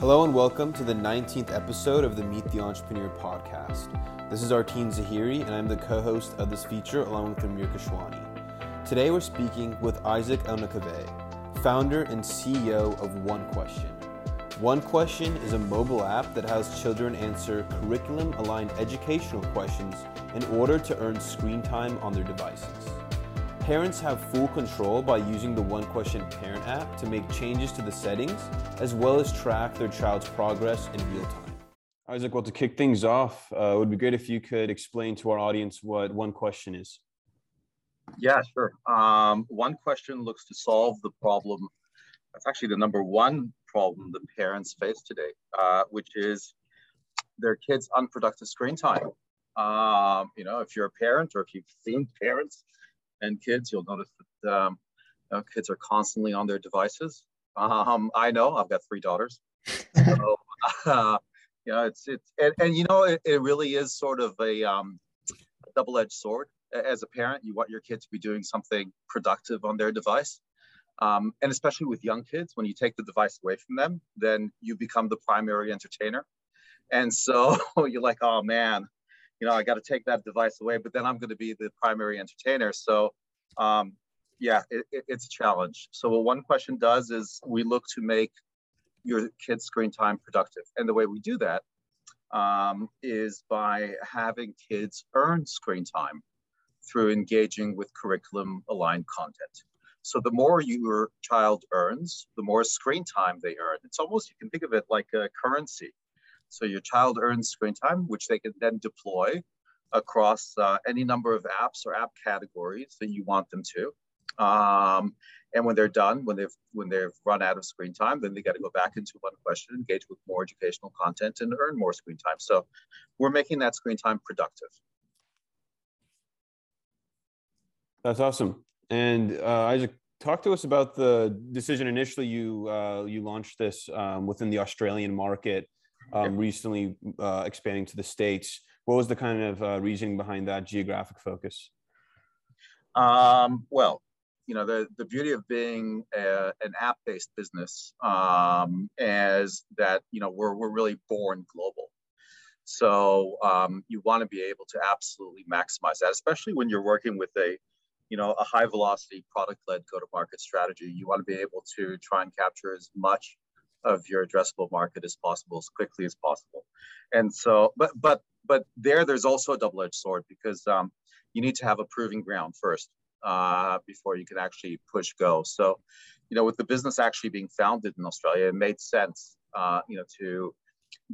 Hello and welcome to the 19th episode of the Meet the Entrepreneur podcast. This is Arteen Zahiri, and I'm the co host of this feature along with Amir Kashwani. Today we're speaking with Isaac Elnakave, founder and CEO of One Question. One Question is a mobile app that has children answer curriculum aligned educational questions in order to earn screen time on their devices. Parents have full control by using the One Question Parent app to make changes to the settings, as well as track their child's progress in real time. Isaac, well, to kick things off, uh, it would be great if you could explain to our audience what One Question is. Yeah, sure. Um, one Question looks to solve the problem. That's actually the number one problem the parents face today, uh, which is their kids' unproductive screen time. Um, you know, if you're a parent or if you've seen parents and kids, you'll notice that um, kids are constantly on their devices. Um, I know I've got three daughters. So, uh, know, it's it's and, and you know it, it really is sort of a, um, double-edged sword. As a parent, you want your kids to be doing something productive on their device. Um, and especially with young kids, when you take the device away from them, then you become the primary entertainer. And so you're like, oh man, you know, I got to take that device away, but then I'm going to be the primary entertainer. So, um, yeah, it, it, it's a challenge. So, what one question does is we look to make your kids' screen time productive. And the way we do that um, is by having kids earn screen time through engaging with curriculum aligned content. So, the more your child earns, the more screen time they earn. It's almost, you can think of it like a currency. So your child earns screen time, which they can then deploy across uh, any number of apps or app categories that you want them to. Um, and when they're done, when they've when they've run out of screen time, then they got to go back into one question, engage with more educational content, and earn more screen time. So we're making that screen time productive. That's awesome. And uh, Isaac, talk to us about the decision. Initially, you uh, you launched this um, within the Australian market um, recently uh, expanding to the states. What was the kind of uh, reasoning behind that geographic focus? Um, well, you know, the, the beauty of being a, an app-based business um, is that, you know, we're, we're really born global. So um, you want to be able to absolutely maximize that, especially when you're working with a, you know, a high velocity product led go to market strategy. You want to be able to try and capture as much of your addressable market as possible as quickly as possible. And so but but but there there's also a double-edged sword because um, you need to have a proving ground first uh, before you can actually push go. So you know with the business actually being founded in australia it made sense uh, you know to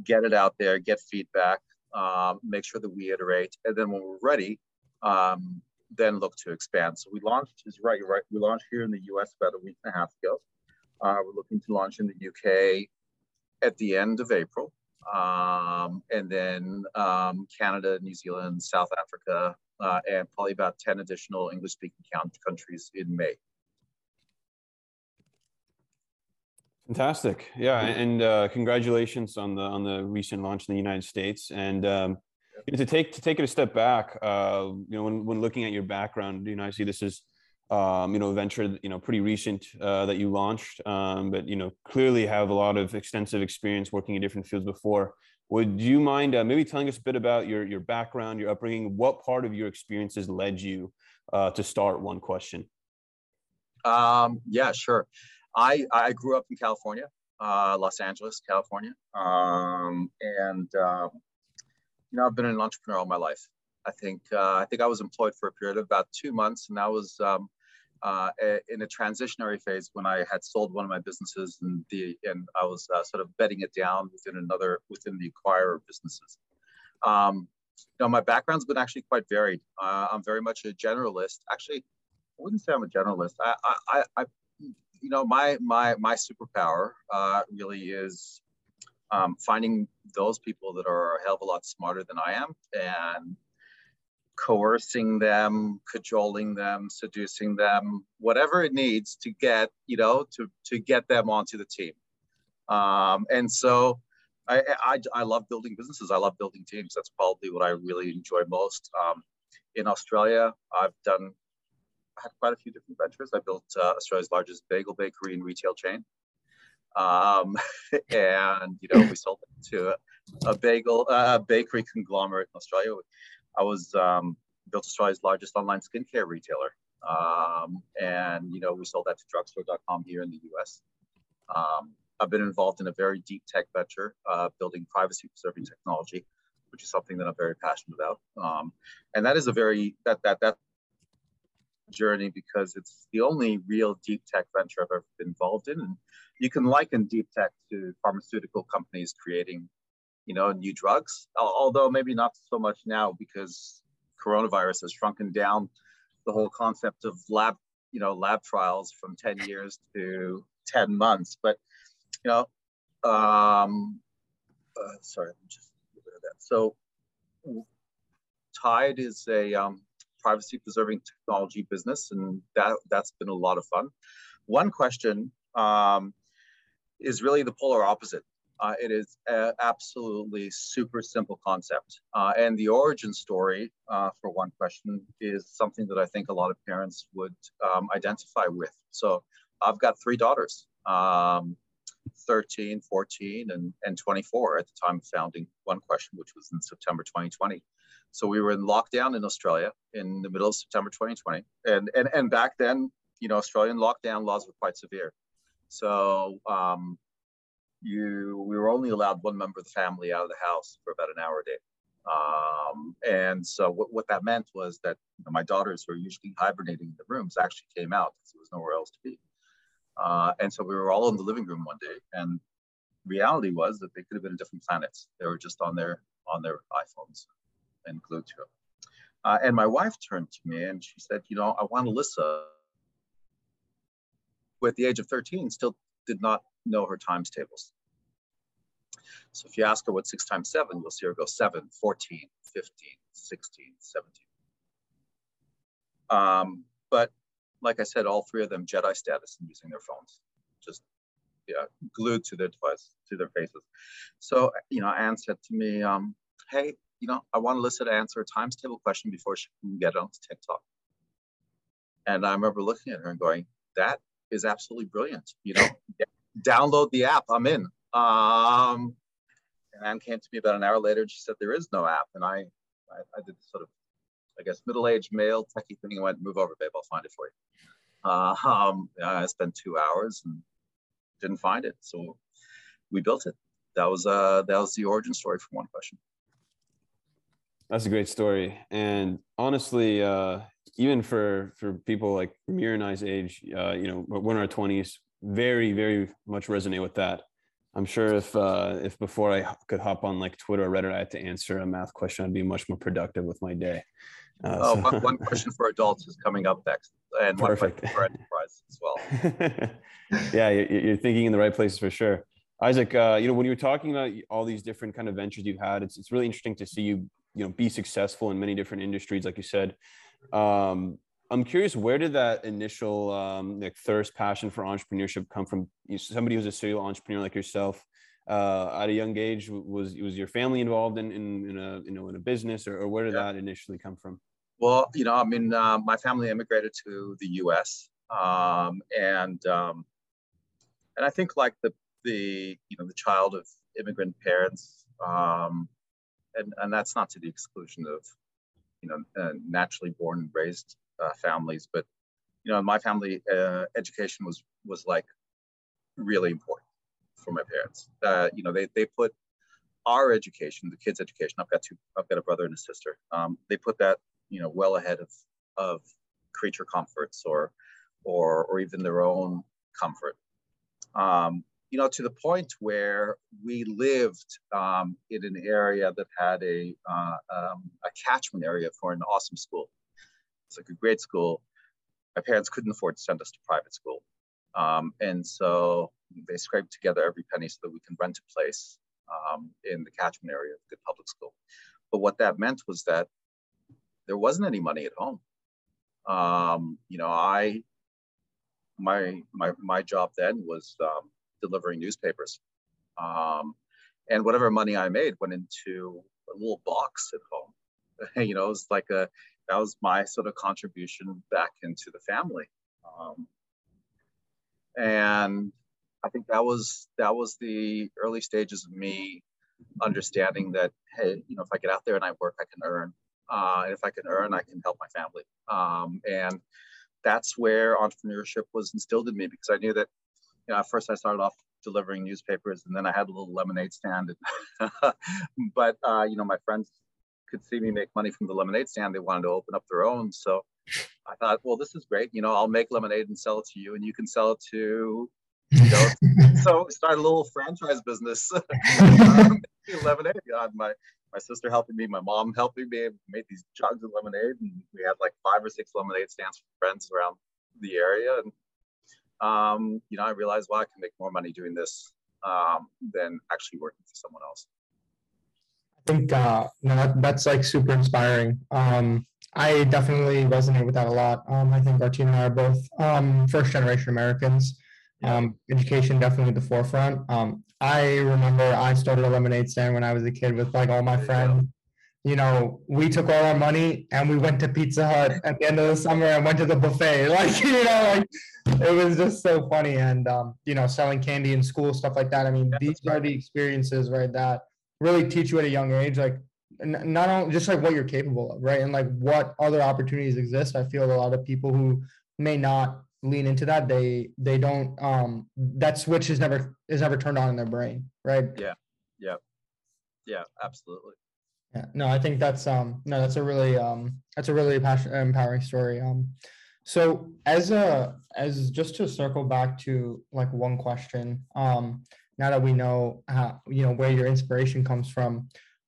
get it out there get feedback um, make sure that we iterate. And then when we're ready um, then look to expand. So we launched is right right we launched here in the us about a week and a half ago uh, we're looking to launch in the UK at the end of April. Um, and then um, Canada, New Zealand, South Africa, uh, and probably about 10 additional English speaking countries in May. Fantastic, yeah, and uh, congratulations on the on the recent launch in the United States. And um, to take to take it a step back, uh, you know, when, when looking at your background, you know, I see this is um, you know, venture, you know, pretty recent uh, that you launched, um, but you know, clearly have a lot of extensive experience working in different fields before. Would you mind uh, maybe telling us a bit about your your background, your upbringing, what part of your experiences led you uh, to start One Question? Um, yeah, sure. I I grew up in California, uh, Los Angeles, California, um, and um, you know, I've been an entrepreneur all my life. I think uh, I think I was employed for a period of about two months, and that was um, uh, in a transitionary phase when I had sold one of my businesses and the and I was uh, sort of betting it down within another within the acquirer businesses. Um, know, my background's been actually quite varied. Uh, I'm very much a generalist. Actually, I wouldn't say I'm a generalist. I, I, I you know, my my my superpower uh, really is um, finding those people that are a hell of a lot smarter than I am and coercing them, cajoling them, seducing them, whatever it needs to get, you know, to, to get them onto the team. Um, and so I, I, I, love building businesses. I love building teams. That's probably what I really enjoy most. Um, in Australia, I've done, I had quite a few different ventures. I built uh, Australia's largest bagel bakery and retail chain. Um, and you know, we sold it to a, a bagel, a bakery conglomerate in Australia. I was um, built Australia's largest online skincare retailer. Um, and you know, we sold that to drugstore.com here in the US. Um, I've been involved in a very deep tech venture, uh, building privacy preserving technology, which is something that I'm very passionate about. Um, and that is a very that that that journey because it's the only real deep tech venture I've ever been involved in. And you can liken deep tech to pharmaceutical companies creating, you know, new drugs. Although maybe not so much now because coronavirus has shrunken down the whole concept of lab, you know, lab trials from 10 years to 10 months. But, you know, um, uh, sorry, me just get rid of that. So Tide is a um, privacy preserving technology business, and that, that's been a lot of fun. One question um, is really the polar opposite. Uh, it is absolutely super simple concept. Uh, and the origin story uh, for one question is something that I think a lot of parents would um, identify with. So I've got three daughters, um, 13, 14, and, and 24 at the time of founding One Question, which was in September 2020. So we were in lockdown in Australia in the middle of September 2020. And, and, and back then, you know, Australian lockdown laws were quite severe. So um, you we were only allowed one member of the family out of the house for about an hour a day. Um, and so what, what that meant was that you know, my daughters who are usually hibernating in the rooms actually came out because there was nowhere else to be. Uh, and so we were all in the living room one day and reality was that they could have been in different planets. They were just on their on their iPhones and glued to them. Uh, and my wife turned to me and she said, you know, I want Alyssa, who at the age of 13 still did not know her times tables. So if you ask her what six times seven, you'll see her go seven, 14, 15, 16, 17. Um, but like I said, all three of them Jedi status and using their phones, just yeah, glued to their device, to their faces. So, you know, Anne said to me, um, hey, you know, I want Alyssa to answer a times table question before she can get on TikTok. And I remember looking at her and going, that is absolutely brilliant. You know, download the app. I'm in. Um, and Anne came to me about an hour later and she said, there is no app. And I, I, I did sort of, I guess, middle-aged male techie thing and went, move over, babe, I'll find it for you. Uh, um, I spent two hours and didn't find it. So we built it. That was, uh, that was the origin story for one question. That's a great story. And honestly, uh, even for, for people like Amir and I's age, uh, you know, we're in our twenties, very, very much resonate with that. I'm sure if uh, if before I could hop on like Twitter or Reddit, I had to answer a math question, I'd be much more productive with my day. Uh, oh, so. one question for adults is coming up next, and Perfect. one for enterprise as well. yeah, you're thinking in the right places for sure. Isaac, uh, you know, when you were talking about all these different kind of ventures you've had, it's it's really interesting to see you, you know, be successful in many different industries, like you said. Um, I'm curious, where did that initial um, like thirst, passion for entrepreneurship come from? Somebody who's a serial entrepreneur like yourself, uh, at a young age, was was your family involved in in, in a you know in a business, or, or where did yeah. that initially come from? Well, you know, I mean, uh, my family immigrated to the U.S. Um, and um, and I think like the the you know the child of immigrant parents, um, and and that's not to the exclusion of you know uh, naturally born and raised uh, families, but you know, my family uh, education was was like really important for my parents. Uh, you know, they they put our education, the kids' education. I've got two. I've got a brother and a sister. Um, they put that you know well ahead of of creature comforts or or or even their own comfort. Um, you know, to the point where we lived um, in an area that had a uh, um, a catchment area for an awesome school. It's like a great school. My parents couldn't afford to send us to private school. Um, and so they scraped together every penny so that we can rent a place um, in the catchment area of good public school. But what that meant was that there wasn't any money at home. Um, you know, I my my my job then was um, delivering newspapers, um, and whatever money I made went into a little box at home. you know, it was like a that was my sort of contribution back into the family. Um, and I think that was that was the early stages of me understanding that hey, you know, if I get out there and I work, I can earn. Uh, and if I can earn, I can help my family. Um, and that's where entrepreneurship was instilled in me because I knew that, you know, at first I started off delivering newspapers and then I had a little lemonade stand. but, uh, you know, my friends could see me make money from the lemonade stand. They wanted to open up their own. So I thought, well, this is great. You know, I'll make lemonade and sell it to you and you can sell it to, you know, so start a little franchise business. lemonade. God, my my sister helping me, my mom helping me, made these jugs of lemonade, and we had like five or six lemonade stands for friends around the area. And um, you know, I realized, well, I can make more money doing this um, than actually working for someone else. I think uh, no, that, that's like super inspiring. Um, I definitely resonate with that a lot. Um, I think Arteen and I are both um, first generation Americans. Um, education definitely at the forefront. Um, I remember I started a lemonade stand when I was a kid with like all my friends. You know, we took all our money and we went to Pizza Hut at the end of the summer and went to the buffet. Like, you know, like it was just so funny. And um, you know, selling candy in school, stuff like that. I mean, these are the experiences, right, that really teach you at a young age, like not only just like what you're capable of, right? And like what other opportunities exist. I feel a lot of people who may not lean into that they they don't um that switch is never is never turned on in their brain right? Yeah. Yeah yeah absolutely. Yeah. No i think that's um no that's a really um that's a really passion, empowering story. Um so as a as just to circle back to like one question um now that we know how you know where your inspiration comes from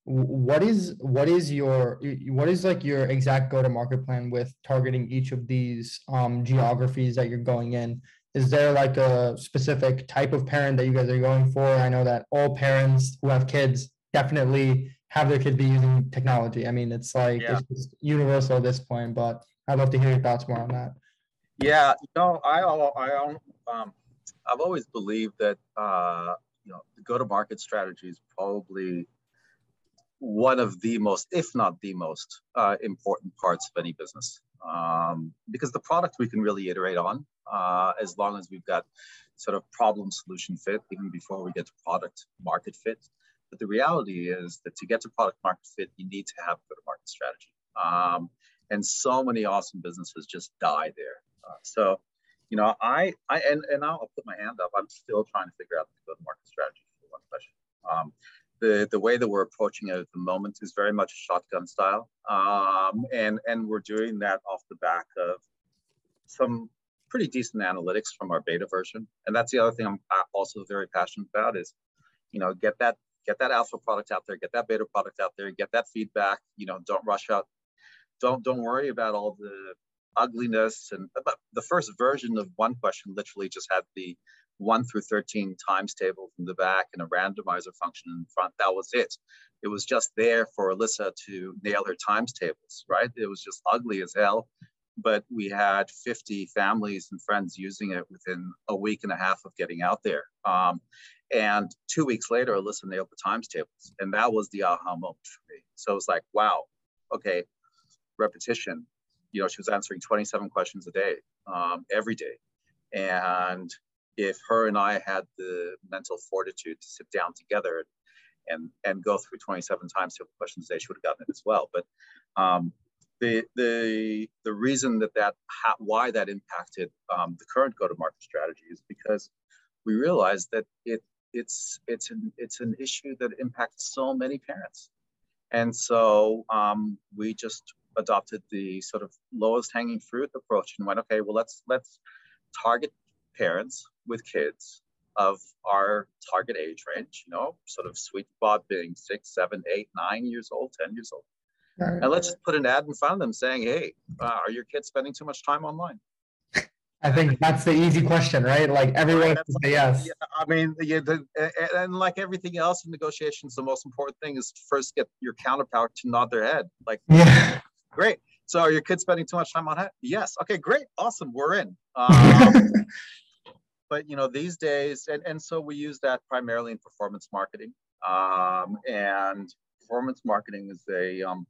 what is what is your what is like your exact go to market plan with targeting each of these um, geographies that you're going in? Is there like a specific type of parent that you guys are going for? I know that all parents who have kids definitely have their kids be using technology. I mean it's like yeah. it's universal at this point but i'd love to hear your thoughts more on that. Yeah you know i i um, i've always believed that uh, you know the go to market strategy is probably one of the most, if not the most, uh, important parts of any business. Um, because the product we can really iterate on uh, as long as we've got sort of problem solution fit, even before we get to product market fit. But the reality is that to get to product market fit, you need to have a go-to-market strategy. Um, and so many awesome businesses just die there. Uh, so, you know, I, I and, and I'll put my hand up. I'm still trying to figure out the go to market strategy for one question. Um, the, the way that we're approaching it at the moment is very much shotgun style. Um, and, and we're doing that off the back of some pretty decent analytics from our beta version. And that's the other thing I'm also very passionate about is, you know, get that, get that alpha product out there, get that beta product out there, get that feedback, you know, don't rush out. Don't, don't worry about all the ugliness and the first version of one question literally just had the 1 through 13 times table in the back and a randomizer function in front. That was it. It was just there for Alyssa to nail her times tables, right? It was just ugly as hell. But we had 50 families and friends using it within a week and a half of getting out there. Um, and two weeks later, Alyssa nailed the times tables. And that was the aha moment for me. So it was like, wow, okay, repetition. You know, she was answering 27 questions a day, um, every day. And if her and I had the mental fortitude to sit down together and and go through 27 times to questions, they should have gotten it as well. But um, the the the reason that that ha- why that impacted um, the current go-to-market strategy is because we realized that it it's it's an it's an issue that impacts so many parents, and so um, we just adopted the sort of lowest hanging fruit approach and went, okay, well let's let's target parents with kids of our target age range, you know, sort of sweet spot being six, seven, eight, nine years old, 10 years old. Right. And let's just put an ad in front of them saying, hey, uh, are your kids spending too much time online? I think that's the easy question, right? Like everyone say yes. Yeah, I mean, yeah, the, and like everything else in negotiations, the most important thing is to first get your counterpart to nod their head. Like, yeah, great. So are your kids spending too much time on it? Yes. Okay, great. Awesome. We're in. Um, but you know these days and, and so we use that primarily in performance marketing um, and performance marketing is a um,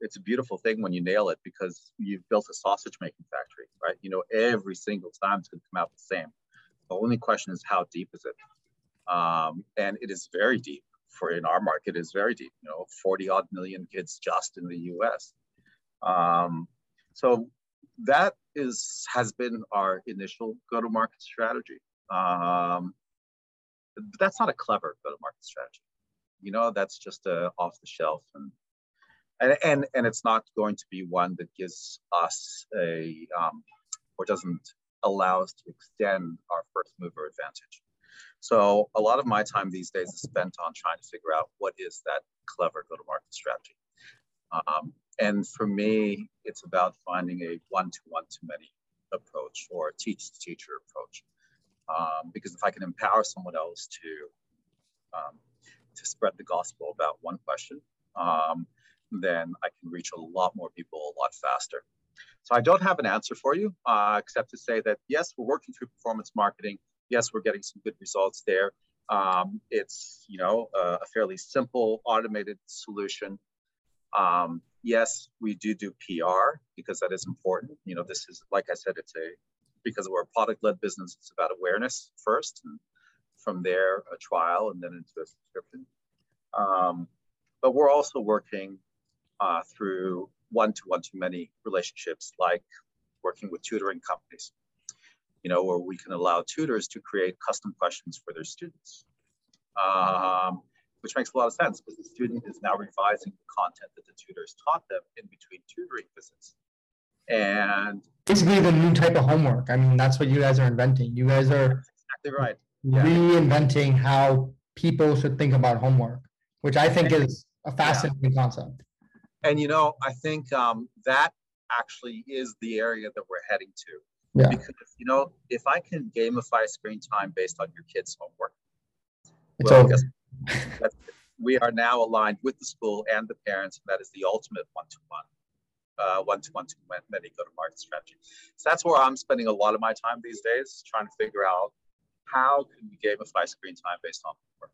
it's a beautiful thing when you nail it because you've built a sausage making factory right you know every single time it's going to come out the same The only question is how deep is it? Um, and it is very deep for in our market is very deep, you know, 40 odd million kids just in the US. Um, so that is has been our initial go-to-market strategy. Um, that's not a clever go-to-market strategy. You know, that's just a off the shelf and and and, and it's not going to be one that gives us a um, or doesn't allow us to extend our first mover advantage. So a lot of my time these days is spent on trying to figure out what is that clever go-to-market strategy. Um, and for me, it's about finding a one-to-one-to-many approach or a teach-to-teacher approach. Um, because if I can empower someone else to um, to spread the gospel about one question, um, then I can reach a lot more people a lot faster. So I don't have an answer for you, uh, except to say that yes, we're working through performance marketing. Yes, we're getting some good results there. Um, it's you know a, a, fairly simple automated solution. Um, yes, we do do PR because that is important. You know, this is like I said, it's a because we're a product-led business. It's about awareness first, and from there a trial, and then into a subscription. Um, but we're also working uh, through one-to-one-to-many relationships, like working with tutoring companies you know, where we can allow tutors to create custom questions for their students, um, which makes a lot of sense because the student is now revising the content that the tutors taught them in between tutoring visits. And basically the new type of homework. I mean, that's what you guys are inventing. You guys are exactly right. Reinventing how people should think about homework, which I think is a fascinating yeah. concept. And you know, I think um, that actually is the area that we're heading to. Yeah. Because you know, if I can gamify screen time based on your kids' homework, it's well, guess, we are now aligned with the school and the parents, and that is the ultimate one-to-one, uh, one-to-one to many go-to-market strategy. So that's where I'm spending a lot of my time these days, trying to figure out how can we gamify screen time based on homework.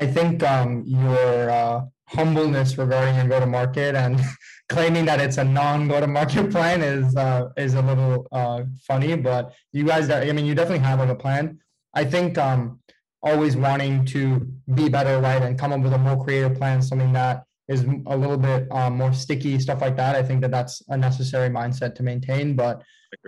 I think um, your uh, humbleness regarding your go-to-market and claiming that it's a non-go-to-market plan is uh, is a little uh, funny. But you guys, I mean, you definitely have a plan. I think um, always wanting to be better, right, and come up with a more creative plan, something that is a little bit um, more sticky, stuff like that. I think that that's a necessary mindset to maintain. But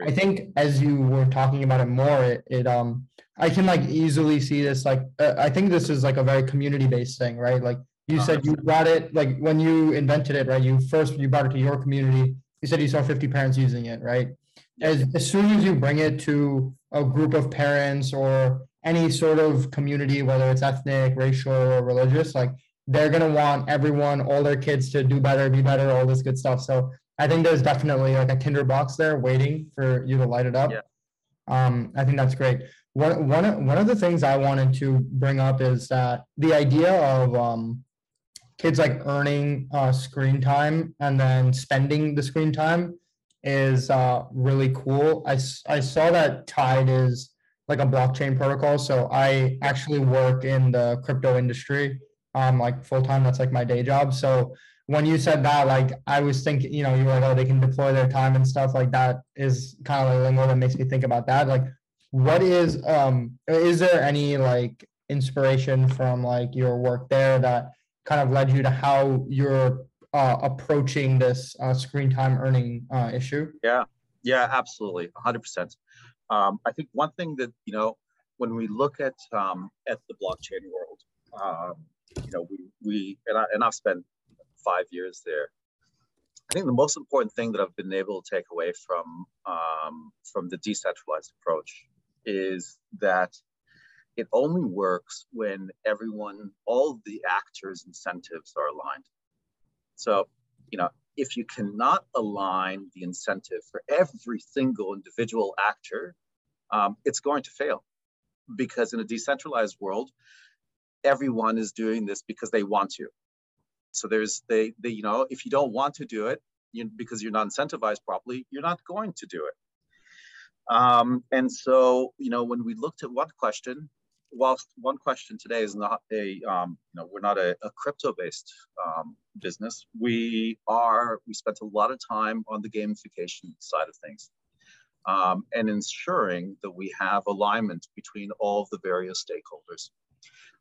I think as you were talking about it more, it, it um I can like easily see this like uh, I think this is like a very community based thing, right? Like you said you brought it like when you invented it, right? You first you brought it to your community. You said you saw 50 parents using it, right? As, as soon as you bring it to a group of parents or any sort of community, whether it's ethnic, racial, or religious, like they're gonna want everyone, all their kids to do better, be better, all this good stuff. So I think there's definitely like a Tinder box there waiting for you to light it up. Yeah. Um, I think that's great. One, one, one of the things I wanted to bring up is that the idea of um, kids like earning uh, screen time and then spending the screen time is uh, really cool. I, I saw that Tide is like a blockchain protocol. So I actually work in the crypto industry, um, like full time. That's like my day job. So when you said that, like I was thinking, you know, you were like, oh, they can deploy their time and stuff like that is kind of like lingo that makes me think about that. Like, what is um is there any like inspiration from like your work there that kind of led you to how you're uh, approaching this uh, screen time earning uh, issue? Yeah, yeah, absolutely, 100%. Um, I think one thing that you know when we look at um, at the blockchain world, um, you know, we we and, I, and I've spent five years there. I think the most important thing that I've been able to take away from um, from the decentralized approach is that it only works when everyone, all the actors' incentives are aligned. So, you know, if you cannot align the incentive for every single individual actor, um, it's going to fail. Because in a decentralized world, everyone is doing this because they want to. So there's they, they you know, if you don't want to do it you, because you're not incentivized properly, you're not going to do it. Um, and so, you know, when we looked at one question, whilst one question today is not a, um, you know, we're not a, a crypto-based um, business. We are, we spent a lot of time on the gamification side of things. um, and ensuring that we have alignment between all of the various stakeholders.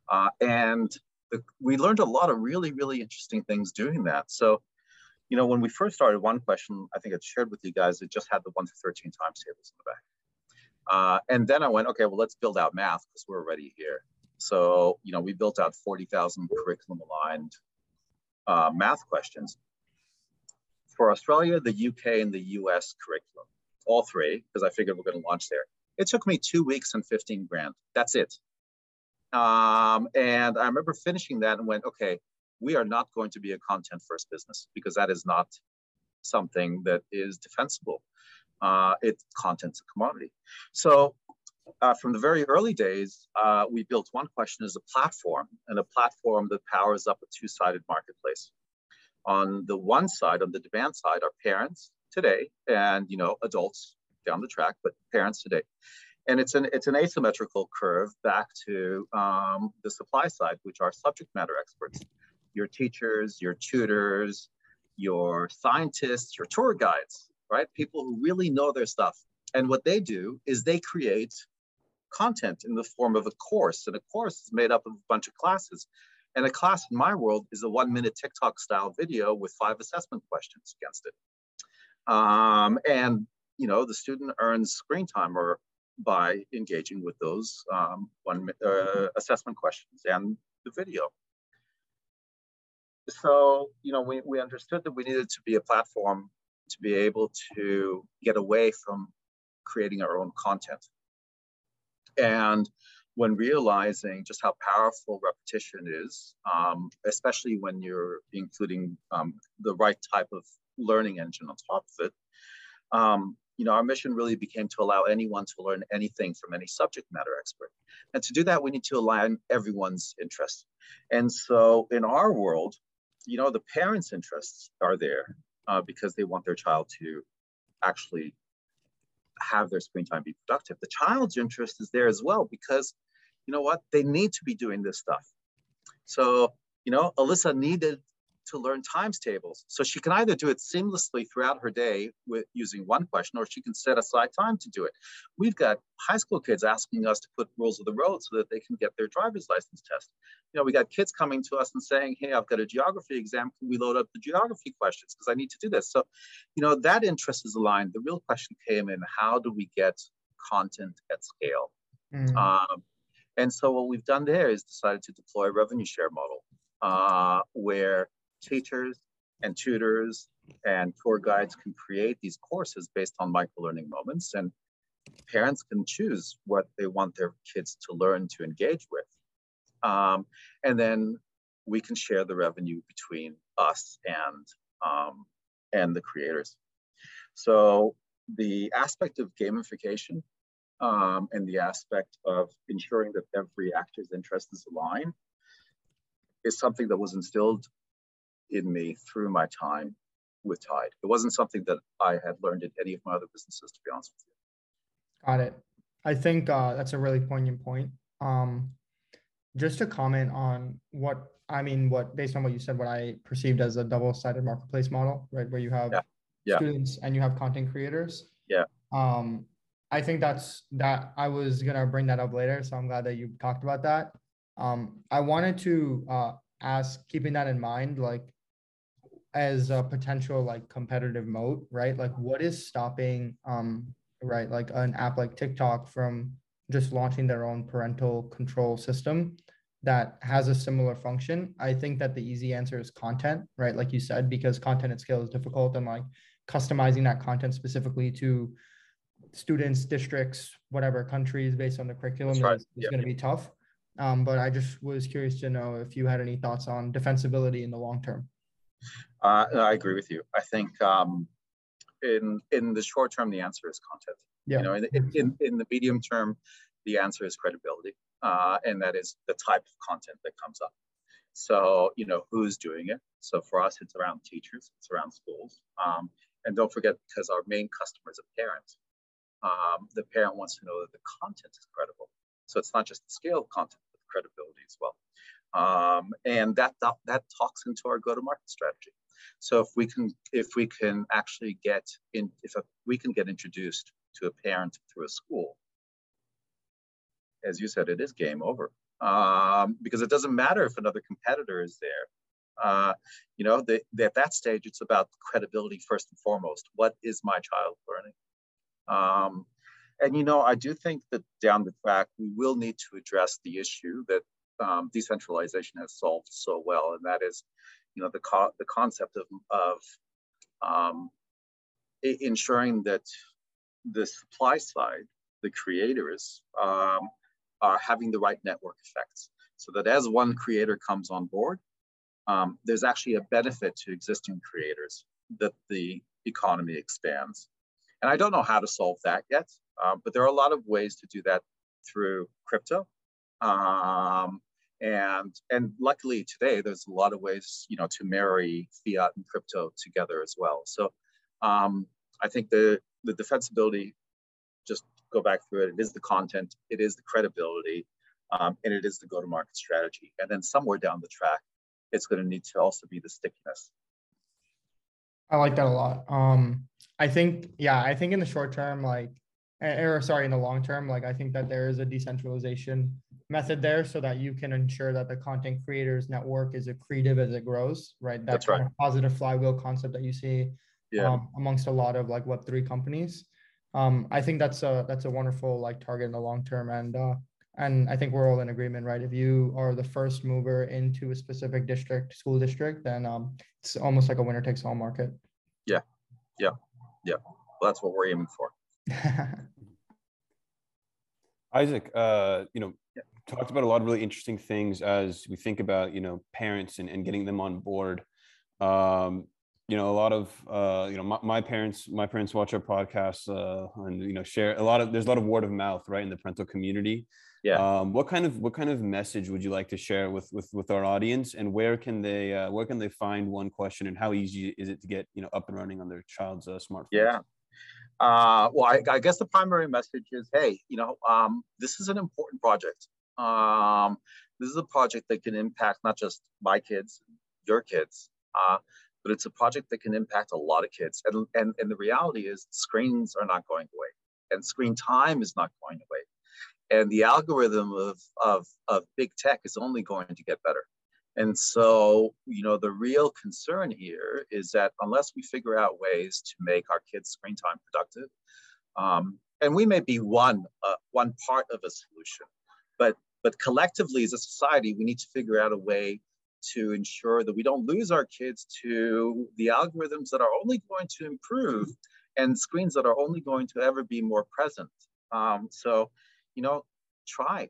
Uh, and the, we learned a lot of really, really interesting things doing that. So, you know, when we first started, one question I think I shared with you guys, it just had the 1 to 13 times tables in the back. Uh, and then I went, okay, well, let's build out math because we're already here. So, you know, we built out 40,000 curriculum aligned uh, math questions for Australia, the UK, and the US curriculum, all three, because I figured we're going to launch there. It took me two weeks and 15 grand. That's it. Um, and I remember finishing that and went, okay, we are not going to be a content first business because that is not something that is defensible. Uh, it's content's a commodity. So uh, from the very early days, uh, we built one question as a platform and a platform that powers up a two-sided marketplace. On the one side, on the demand side, are parents today and you know adults down the track, but parents today. And it's an it's an asymmetrical curve back to um, the supply side, which are subject matter experts, your teachers, your tutors, your scientists, your tour guides, right? People who really know their stuff. And what they do is they create content in the form of a course. And a course is made up of a bunch of classes. And a class in my world is a one minute TikTok style video with five assessment questions against it. Um, and, you know, the student earns screen time or by engaging with those um, one uh, assessment questions and the video. So, you know, we, we understood that we needed to be a platform to be able to get away from creating our own content. And when realizing just how powerful repetition is, um, especially when you're including um, the right type of learning engine on top of it, um, you know, our mission really became to allow anyone to learn anything from any subject matter expert. And to do that, we need to align everyone's interests. And so in our world, you know, the parents' interests are there uh, because they want their child to actually have their screen time be productive. The child's interest is there as well because, you know what, they need to be doing this stuff. So, you know, Alyssa needed to learn times tables. So she can either do it seamlessly throughout her day with using one question, or she can set aside time to do it. We've got high school kids asking us to put rules of the road so that they can get their driver's license test. You know, we got kids coming to us and saying, hey, I've got a geography exam. Can we load up the geography questions? Because I need to do this. So, you know, that interest is aligned. The real question came in, how do we get content at scale? Mm. Um, and so what we've done there is decided to deploy a revenue share model uh, where teachers and tutors and tour guides can create these courses based on micro-learning moments and parents can choose what they want their kids to learn to engage with. Um, and then we can share the revenue between us and, um, and the creators. So the aspect of gamification um, and the aspect of ensuring that every actor's interest is aligned is something that was instilled in me through my time with Tide. It wasn't something that I had learned in any of my other businesses, to be honest with you. Got it. I think uh, that's a really poignant point. Um, just to comment on what I mean, what based on what you said, what I perceived as a double-sided marketplace model, right, where you have yeah. Yeah. students and you have content creators. Yeah. Um, I think that's that. I was gonna bring that up later, so I'm glad that you talked about that. Um, I wanted to uh, ask, keeping that in mind, like as a potential like competitive moat, right? Like what is stopping um right like an app like TikTok from just launching their own parental control system that has a similar function? I think that the easy answer is content, right? Like you said, because content at scale is difficult and like customizing that content specifically to students, districts, whatever countries based on the curriculum right. is, going to be tough. Um, but I just was curious to know if you had any thoughts on defensibility in the long term. Uh, I agree with you. I think um, in in the short term, the answer is content. Yeah. You know, in, in, in the medium term, the answer is credibility, uh, and that is the type of content that comes up. So, you know, who's doing it? So for us, it's around teachers, it's around schools, um, and don't forget because our main customer is a parent. Um, the parent wants to know that the content is credible. So it's not just the scale of content, but the credibility as well. Um, and that, that, that talks into our go-to-market strategy. So if we can if we can actually get in if a, we can get introduced to a parent through a school, as you said, it is game over. Um, because it doesn't matter if another competitor is there. Uh, you know, they, at that stage, it's about credibility first and foremost. What is my child learning? Um, and you know, I do think that down the track, we will need to address the issue that um, decentralization has solved so well, and that is, you know, the co- the concept of of um, ensuring that the supply side, the creators, um, are having the right network effects, so that as one creator comes on board, um, there's actually a benefit to existing creators that the economy expands. And I don't know how to solve that yet, uh, but there are a lot of ways to do that through crypto. Um, and and luckily today there's a lot of ways you know to marry fiat and crypto together as well. So um, I think the the defensibility, just go back through it. It is the content, it is the credibility, um, and it is the go-to-market strategy. And then somewhere down the track, it's going to need to also be the stickiness. I like that a lot. Um, I think, yeah, I think in the short term, like, or sorry, in the long term, like, I think that there is a decentralization method there so that you can ensure that the content creators network is accretive as it grows, right? That That's right. Kind of positive flywheel concept that you see yeah. um, amongst a lot of like Web3 companies. Um, I think that's a that's a wonderful like target in the long term, and uh, and I think we're all in agreement, right? If you are the first mover into a specific district, school district, then um, it's almost like a winner takes all market. Yeah, yeah, yeah. Well, that's what we're aiming for. Isaac, uh, you know, yeah. Talked about a lot of really interesting things as we think about, you know, parents and, and getting them on board. Um, you know, a lot of, uh, you know, my, my parents, my parents watch our podcasts uh, and, you know, share a lot of, there's a lot of word of mouth, right. In the parental community. Yeah. Um, what kind of, what kind of message would you like to share with, with, with our audience and where can they, uh, where can they find one question and how easy is it to get, you know, up and running on their child's uh, smartphone? Yeah. Uh, well, I, I, guess the primary message is, hey, you know, um, this is an important project. Um, this is a project that can impact not just my kids, your kids, uh, but it's a project that can impact a lot of kids. And, and, and the reality is screens are not going away and screen time is not going away. And the algorithm of, of, of big tech is only going to get better. And so, you know, the real concern here is that unless we figure out ways to make our kids' screen time productive, um, and we may be one uh, one part of a solution, but but collectively as a society, we need to figure out a way to ensure that we don't lose our kids to the algorithms that are only going to improve and screens that are only going to ever be more present. Um, so, you know, try,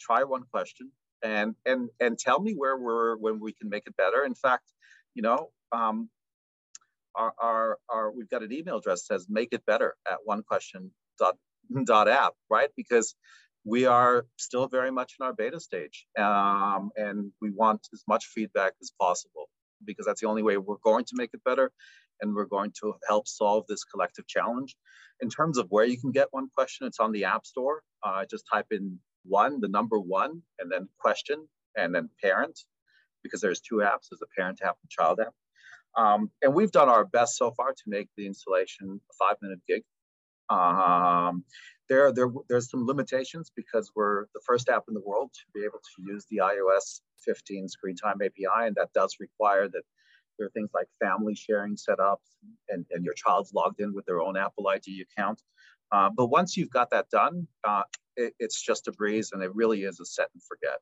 try one question, and and and tell me where we're when we can make it better. In fact, you know, um, our, our, our we've got an email address that says make it better at one question dot dot app, right? Because we are still very much in our beta stage, um, and we want as much feedback as possible because that's the only way we're going to make it better, and we're going to help solve this collective challenge. In terms of where you can get one question, it's on the App Store. Uh, just type in one, the number one, and then question, and then parent, because there's two apps, there's a parent app and child app. Um, and we've done our best so far to make the installation a five minute gig. Um, there, there, there's some limitations because we're the first app in the world to be able to use the iOS 15 screen time API, and that does require that there are things like family sharing setups and, and your child's logged in with their own Apple ID account. Uh, but once you've got that done, uh, it, it's just a breeze and it really is a set and forget.